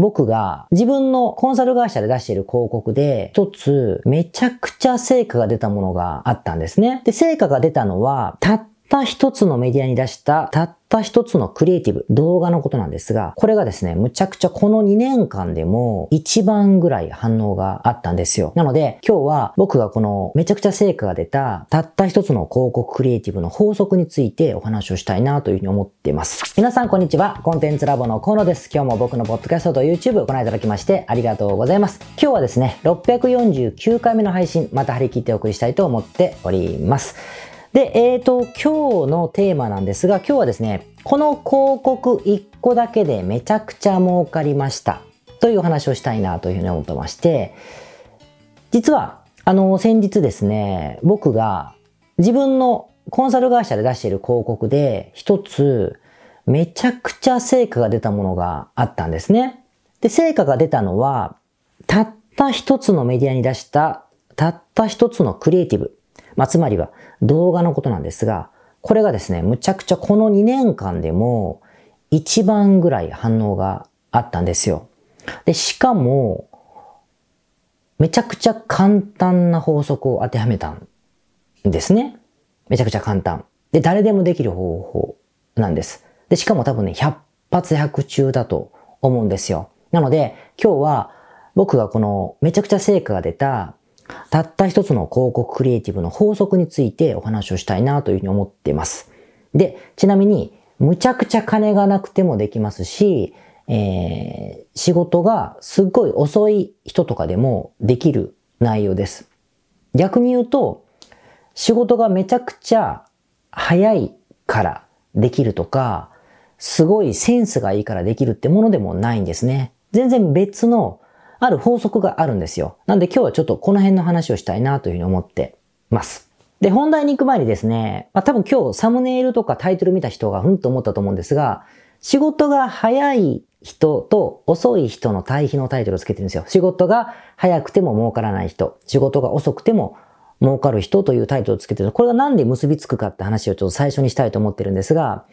僕が自分のコンサル会社で出している広告で一つめちゃくちゃ成果が出たものがあったんですね。で、成果が出たのはたった一つのメディアに出したたった一つのクリエイティブ、動画のことなんですが、これがですね、むちゃくちゃこの2年間でも一番ぐらい反応があったんですよ。なので、今日は僕がこのめちゃくちゃ成果が出たたった一つの広告クリエイティブの法則についてお話をしたいなというふうに思っています。皆さんこんにちは。コンテンツラボの河野です。今日も僕のポッドキャストと YouTube をご覧いただきましてありがとうございます。今日はですね、649回目の配信、また張り切ってお送りしたいと思っております。で、えっ、ー、と、今日のテーマなんですが、今日はですね、この広告1個だけでめちゃくちゃ儲かりました。という話をしたいなというふうに思ってまして、実は、あの、先日ですね、僕が自分のコンサル会社で出している広告で一つめちゃくちゃ成果が出たものがあったんですね。で、成果が出たのは、たった一つのメディアに出したたった一つのクリエイティブ。まあ、つまりは動画のことなんですが、これがですね、むちゃくちゃこの2年間でも一番ぐらい反応があったんですよ。で、しかも、めちゃくちゃ簡単な法則を当てはめたんですね。めちゃくちゃ簡単。で、誰でもできる方法なんです。で、しかも多分ね、100発100中だと思うんですよ。なので、今日は僕がこのめちゃくちゃ成果が出たたった一つの広告クリエイティブの法則についてお話をしたいなというふうに思っています。で、ちなみに、むちゃくちゃ金がなくてもできますし、えー、仕事がすっごい遅い人とかでもできる内容です。逆に言うと、仕事がめちゃくちゃ早いからできるとか、すごいセンスがいいからできるってものでもないんですね。全然別のある法則があるんですよ。なんで今日はちょっとこの辺の話をしたいなというふうに思ってます。で、本題に行く前にですね、まあ、多分今日サムネイルとかタイトル見た人がふんと思ったと思うんですが、仕事が早い人と遅い人の対比のタイトルをつけてるんですよ。仕事が早くても儲からない人、仕事が遅くても儲かる人というタイトルをつけてる。これがなんで結びつくかって話をちょっと最初にしたいと思ってるんですが、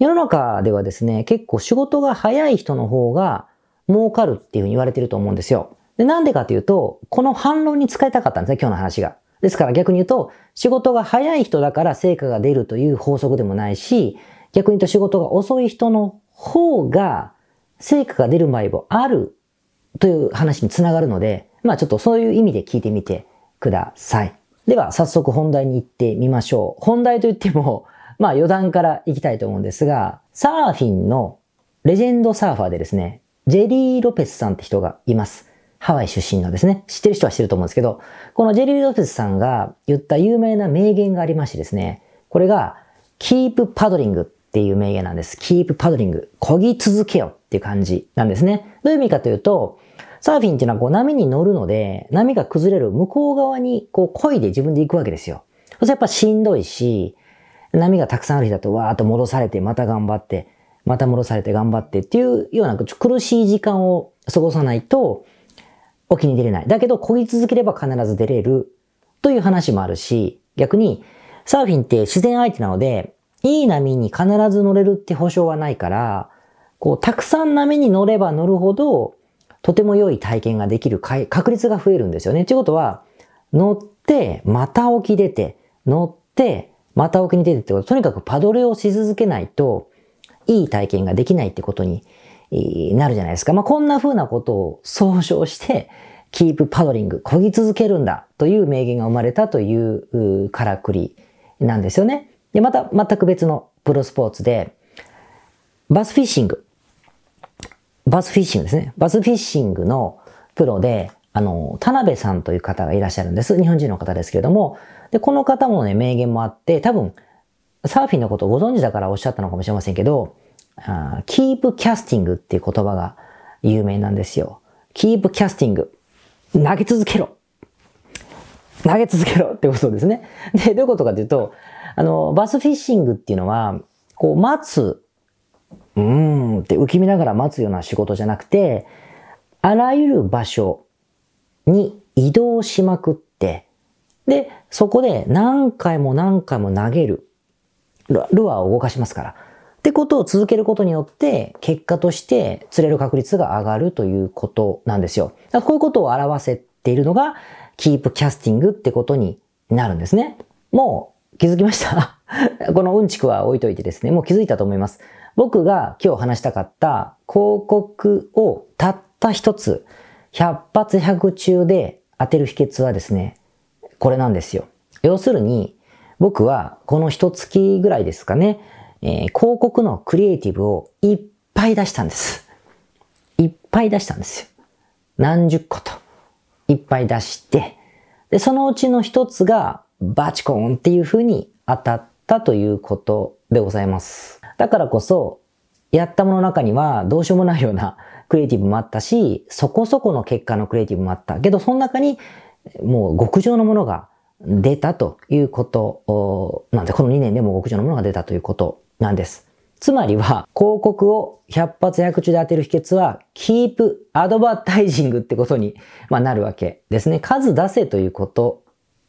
世の中ではですね、結構仕事が早い人の方が儲かるっていうふうに言われてると思うんですよ。で、なんでかというと、この反論に使いたかったんですね、今日の話が。ですから逆に言うと、仕事が早い人だから成果が出るという法則でもないし、逆に言うと仕事が遅い人の方が成果が出る場合もあるという話につながるので、まあちょっとそういう意味で聞いてみてください。では早速本題に行ってみましょう。本題といっても、まあ余談から行きたいと思うんですが、サーフィンのレジェンドサーファーでですね、ジェリー・ロペスさんって人がいます。ハワイ出身のですね。知ってる人は知ってると思うんですけど、このジェリー・ロペスさんが言った有名な名言がありましてですね、これが、keep paddling っていう名言なんです。keep paddling。漕ぎ続けよっていう感じなんですね。どういう意味かというと、サーフィンっていうのはこう波に乗るので、波が崩れる向こう側にこう漕いで自分で行くわけですよ。そしてやっぱしんどいし、波がたくさんある日だとわーっと戻されてまた頑張って、また戻されて頑張ってっていうような苦しい時間を過ごさないと沖に出れない。だけど漕ぎ続ければ必ず出れるという話もあるし、逆にサーフィンって自然相手なので、いい波に必ず乗れるって保証はないから、こう、たくさん波に乗れば乗るほど、とても良い体験ができる確率が増えるんですよね。ということは、乗って、また沖出て、乗って、また沖に出てってこと、とにかくパドルをし続けないと、いい体験ができないってことになるじゃないですか。まあ、こんな風なことを総称して、 keep paddling、漕ぎ続けるんだという名言が生まれたというからくりなんですよね。で、また全く別のプロスポーツで、バスフィッシング。バスフィッシングですね。バスフィッシングのプロで、あの、田辺さんという方がいらっしゃるんです。日本人の方ですけれども、で、この方もね、名言もあって、多分、サーフィンのことをご存知だからおっしゃったのかもしれませんけど、keep casting っていう言葉が有名なんですよ。keep casting。投げ続けろ。投げ続けろってことですね。で、どういうことかというと、あの、バスフィッシングっていうのは、こう、待つ、うーんって浮き見ながら待つような仕事じゃなくて、あらゆる場所に移動しまくって、で、そこで何回も何回も投げる。ルアーを動かしますから。ってことを続けることによって、結果として釣れる確率が上がるということなんですよ。だからこういうことを表せているのが、キープキャスティングってことになるんですね。もう気づきました？このうんちくは置いといてですね、もう気づいたと思います。僕が今日話したかった広告をたった一つ、100発100中で当てる秘訣はですね、これなんですよ。要するに、僕はこの一月ぐらいですかね、えー、広告のクリエイティブをいっぱい出したんです。いっぱい出したんですよ。何十個と。いっぱい出して、で、そのうちの一つがバチコンっていう風に当たったということでございます。だからこそ、やったものの中にはどうしようもないようなクリエイティブもあったし、そこそこの結果のクリエイティブもあった。けど、その中にもう極上のものが出たということなんで、この2年でも極上のものが出たということなんです。つまりは、広告を100発100中で当てる秘訣は、キープアドバタイジングってことに、まなるわけですね。数出せということ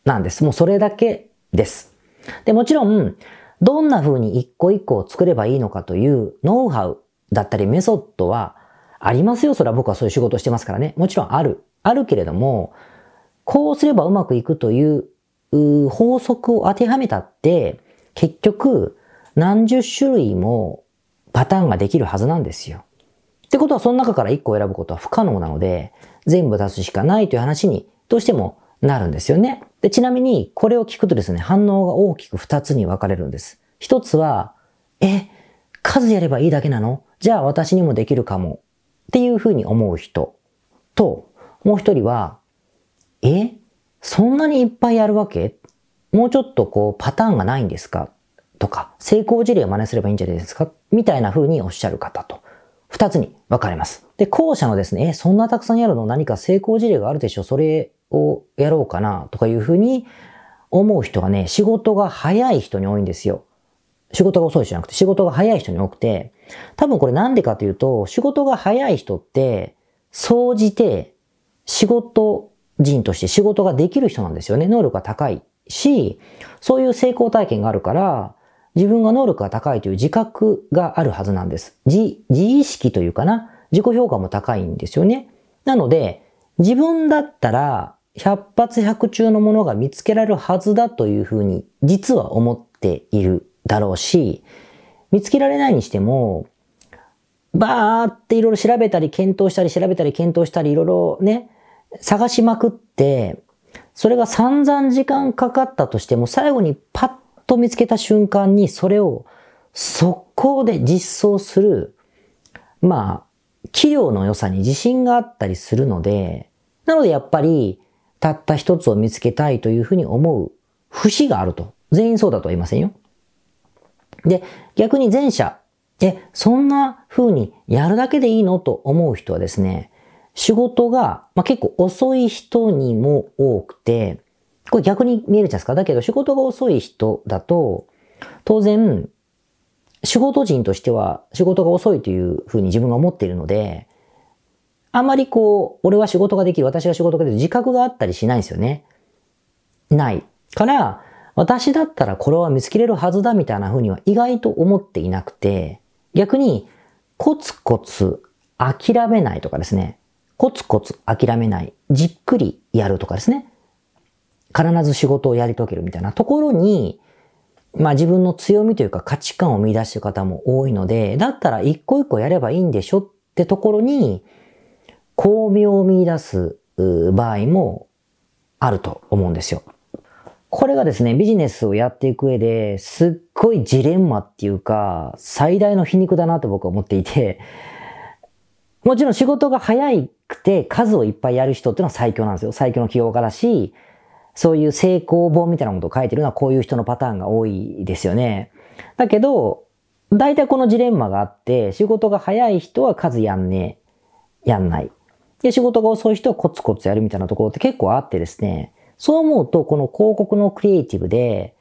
なんです。もうそれだけです。で、もちろん、どんな風に一個一個を作ればいいのかというノウハウだったりメソッドはありますよ。それは僕はそういう仕事をしてますからね。もちろんある。あるけれども、こうすればうまくいくという法則を当てはめたって、結局何十種類もパターンができるはずなんですよ。ってことはその中から一個選ぶことは不可能なので、全部出すしかないという話にどうしてもなるんですよね。で、ちなみにこれを聞くとですね、反応が大きく二つに分かれるんです。一つは、え、数やればいいだけなの？じゃあ私にもできるかも。っていうふうに思う人と、もう一人は、え、そんなにいっぱいやるわけ？もうちょっとこうパターンがないんですか？とか、成功事例を真似すればいいんじゃないですか？みたいな風におっしゃる方と、二つに分かれます。で、後者のですね、え、そんなたくさんやるの？何か成功事例があるでしょそれをやろうかな？とかいう風に思う人がね、仕事が早い人に多いんですよ。仕事が遅いじゃなくて仕事が早い人に多くて、多分これなんでかというと、仕事が早い人って、総じて仕事人として仕事ができる人なんですよね。能力が高いし、そういう成功体験があるから、自分が能力が高いという自覚があるはずなんです。自、自意識というかな、自己評価も高いんですよね。なので、自分だったら、100発100中のものが見つけられるはずだというふうに、実は思っているだろうし、見つけられないにしても、バーっていろいろ調べたり検討したり調べたり検討したりいろいろね、探しまくって、それが散々時間かかったとしても最後にパッと見つけた瞬間にそれを速攻で実装する、まあ、器量の良さに自信があったりするので、なのでやっぱりたった一つを見つけたいというふうに思う節があると。全員そうだとは言いませんよ。で、逆に前者、え、そんな風にやるだけでいいの？と思う人はですね、仕事が、まあ、結構遅い人にも多くて、これ逆に見えるじゃないですか？だけど仕事が遅い人だと、当然、仕事人としては仕事が遅いというふうに自分が思っているので、あまりこう、俺は仕事ができる、私が仕事ができる自覚があったりしないんですよね。ない。から、私だったらこれは見つけれるはずだみたいなふうには意外と思っていなくて、逆にコツコツ諦めないとかですね、コツコツ諦めない、じっくりやるとかですね。必ず仕事をやり遂げるみたいなところに、まあ自分の強みというか価値観を見出してる方も多いので、だったら一個一個やればいいんでしょってところに、巧妙を見出す場合もあると思うんですよ。これがですね、ビジネスをやっていく上ですっごいジレンマっていうか、最大の皮肉だなと僕は思っていて、もちろん仕事が早くて数をいっぱいやる人っていうのは最強なんですよ。最強の起業家だし、そういう成功本みたいなことを書いてるのはこういう人のパターンが多いですよね。だけど、大体このジレンマがあって、仕事が早い人は数やんねえ、やんない。で、仕事が遅い人はコツコツやるみたいなところって結構あってですね、そう思うと、この広告のクリエイティブで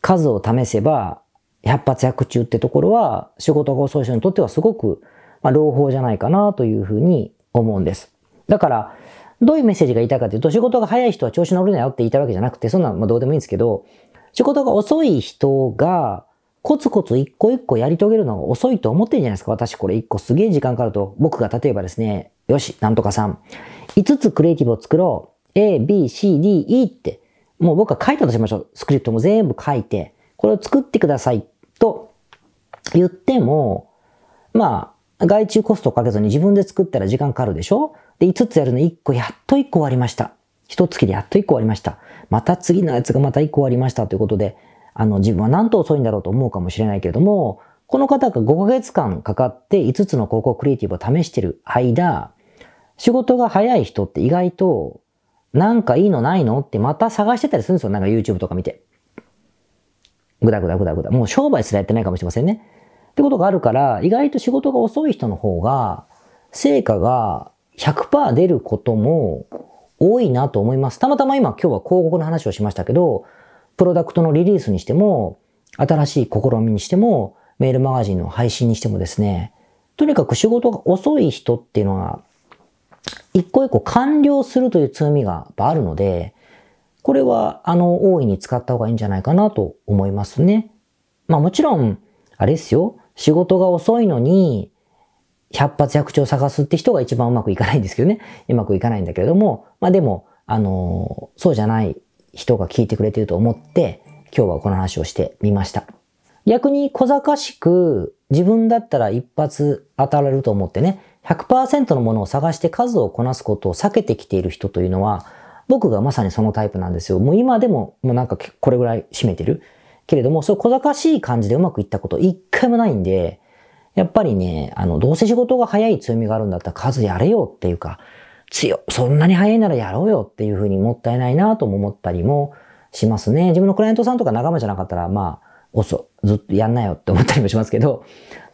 数を試せば、100発100中ってところは、仕事が遅い人にとってはすごくまあ、朗報じゃないかなというふうに思うんです。だから、どういうメッセージが言いたいかというと、仕事が早い人は調子乗るなよって言いたいわけじゃなくて、そんなのどうでもいいんですけど、仕事が遅い人がコツコツ一個一個やり遂げるのが遅いと思ってんじゃないですか。私これ一個すげえ時間かかると、僕が例えばですね、よし、なんとかさん、5つクリエイティブを作ろう。A, B, C, D, E って、もう僕は書いたとしましょう。スクリプトも全部書いて、これを作ってくださいと言っても、まあ、外注コストをかけずに自分で作ったら時間かかるでしょ？で、5つやるの1個、やっと1個終わりました。1月でやっと1個終わりました。また次のやつがまた1個終わりましたということで、あの、自分はなんと遅いんだろうと思うかもしれないけれども、この方が5ヶ月間かかって5つの広告クリエイティブを試してる間、仕事が早い人って意外と、なんかいいのないのってまた探してたりするんですよ。なんか YouTube とか見て。ぐだぐだぐだぐだ。もう商売すらやってないかもしれませんね。ってことがあるから、意外と仕事が遅い人の方が、成果が100%出ることも多いなと思います。たまたま今今日は広告の話をしましたけど、プロダクトのリリースにしても、新しい試みにしても、メールマガジンの配信にしてもですね、とにかく仕事が遅い人っていうのは、一個一個完了するという強みがあるので、これは、あの、大いに使った方がいいんじゃないかなと思いますね。まあもちろん、あれですよ。仕事が遅いのに、百発百中探すって人が一番うまくいかないんですけどね。うまくいかないんだけれども、まあでも、あの、そうじゃない人が聞いてくれてると思って、今日はこの話をしてみました。逆に小賢しく自分だったら一発当たられると思ってね、100%のものを探して数をこなすことを避けてきている人というのは、僕がまさにそのタイプなんですよ。もう今でも、もうなんかこれぐらい占めてる。けれども、そう小賢しい感じでうまくいったこと一回もないんで、やっぱりね、あの、どうせ仕事が早い強みがあるんだったら数やれよっていうか、強、そんなに早いならやろうよっていうふうにもったいないなとも思ったりもしますね。自分のクライアントさんとか仲間じゃなかったら、まあ、遅、ずっとやんなよって思ったりもしますけど、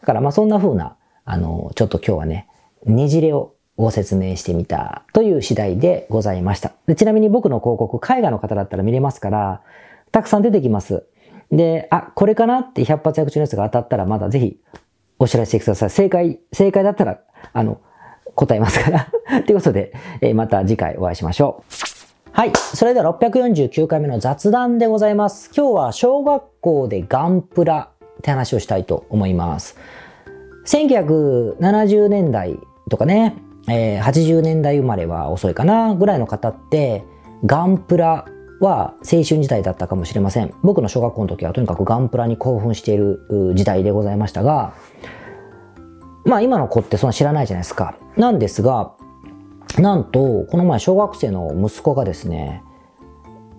だからまあそんな風な、あの、ちょっと今日はね、ねじれをご説明してみたという次第でございました。ちなみに僕の広告、海外の方だったら見れますから、たくさん出てきます。で、あ、これかなって100発100中のやつが当たったらまだぜひお知らせください。正解、正解だったら、あの、答えますから ということで、えー、また次回お会いしましょう。はい。それでは649回目の雑談でございます。今日は小学校でガンプラって話をしたいと思います。1970年代とかね、えー、80年代生まれは遅いかなぐらいの方って、ガンプラは青春時代だったかもしれません。僕の小学校の時はとにかくガンプラに興奮している時代でございましたが、まあ今の子ってそんな知らないじゃないですか。なんですが、なんと、この前小学生の息子がですね、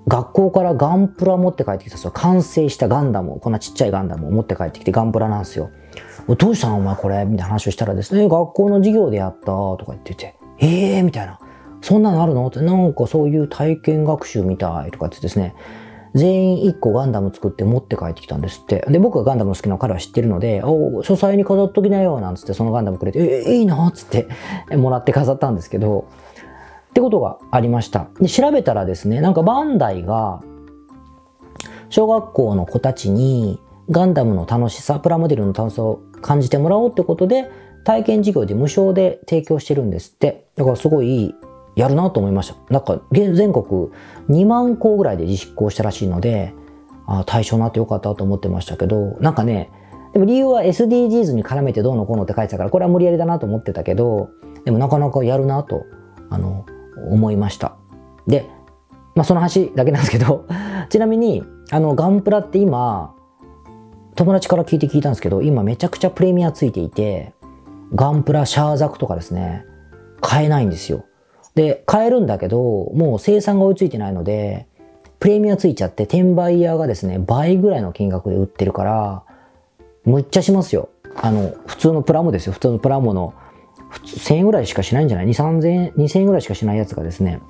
学校からガンプラ持って帰ってきたそ完成したガンダムこんなちっちゃいガンダムを持って帰ってきてガンプラなんですよ。どうしたんお前これ？みたいな話をしたらですね、学校の授業でやったとか言ってて、ええー、みたいな。そんなのあるの？って、なんかそういう体験学習みたいとかってですね、全員1個ガンダム作って持って帰ってきたんですって。で、僕がガンダム好きな彼は知ってるので、お書斎に飾っときなよ、なんつってそのガンダムくれて、えー、いいなっつってもらって飾ったんですけど、ってことがありました。で、調べたらですね、なんかバンダイが、小学校の子たちにガンダムの楽しさ、プラモデルの楽しさを感じてもらおうってことで、体験授業で無償で提供してるんですって。だからすごいいいやるなと思いました。なんか、全国2万校ぐらいで実行したらしいので、あ対象になってよかったと思ってましたけど、なんかね、でも理由は SDGs に絡めてどうのこうのって書いてたから、これは無理やりだなと思ってたけど、でもなかなかやるなと、あの、思いました。で、まあその話だけなんですけど、ちなみに、あの、ガンプラって今、友達から聞いて聞いたんですけど、今めちゃくちゃプレミアついていて、ガンプラシャーザクとかですね、買えないんですよ。で、買えるんだけど、もう生産が追いついてないので、プレミアついちゃって転売屋がですね、倍ぐらいの金額で売ってるから、むっちゃしますよ。あの、普通のプラモですよ。普通のプラモの、1000円ぐらいしかしないんじゃない ?2、3000円、2000円ぐらいしかしないやつがですね、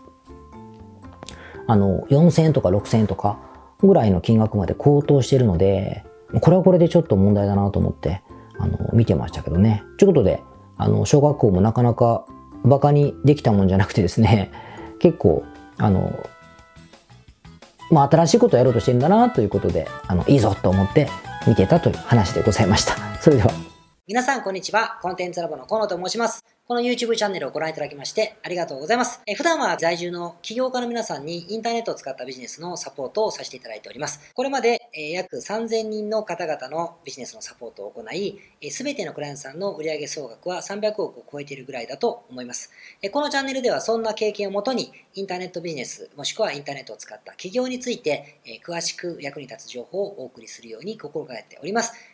あの、4000円とか6000円とかぐらいの金額まで高騰してるので、これはこれでちょっと問題だなと思って、あの、見てましたけどね。ということで、あの、小学校もなかなかバカにできたもんじゃなくてですね、結構、あの、まあ、新しいことをやろうとしてるんだなということで、あの、いいぞと思って見てたという話でございました。それでは。皆さん、こんにちは。コンテンツラボの河野と申します。この YouTube チャンネルをご覧いただきましてありがとうございます。え普段は在住の起業家の皆さんにインターネットを使ったビジネスのサポートをさせていただいております。これまで、え約3000人の方々のビジネスのサポートを行い、す、べ、てのクライアントさんの売上総額は300億を超えているぐらいだと思います。えこのチャンネルではそんな経験をもとにインターネットビジネスもしくはインターネットを使った起業について、え詳しく役に立つ情報をお送りするように心がけております。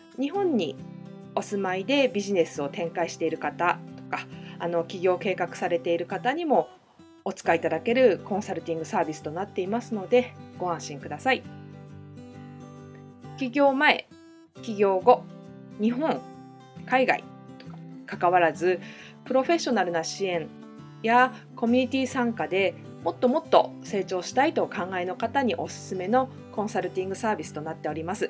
日本にお住まいでビジネスを展開している方とかあの起業計画されている方にもお使いいただけるコンサルティングサービスとなっていますのでご安心ください。起業前起業後日本海外とか関わらずプロフェッショナルな支援やコミュニティ参加でもっともっと成長したいとお考えの方におすすめのコンサルティングサービスとなっております。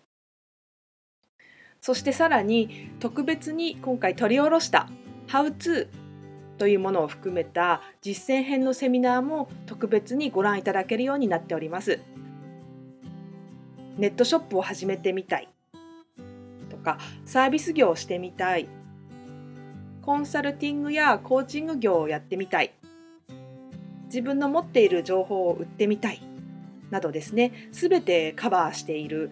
そしてさらに特別に今回取り下ろした How to というものを含めた実践編のセミナーも特別にご覧いただけるようになっております。ネットショップを始めてみたいとかサービス業をしてみたいコンサルティングやコーチング業をやってみたい自分の持っている情報を売ってみたいなどですね全てカバーしている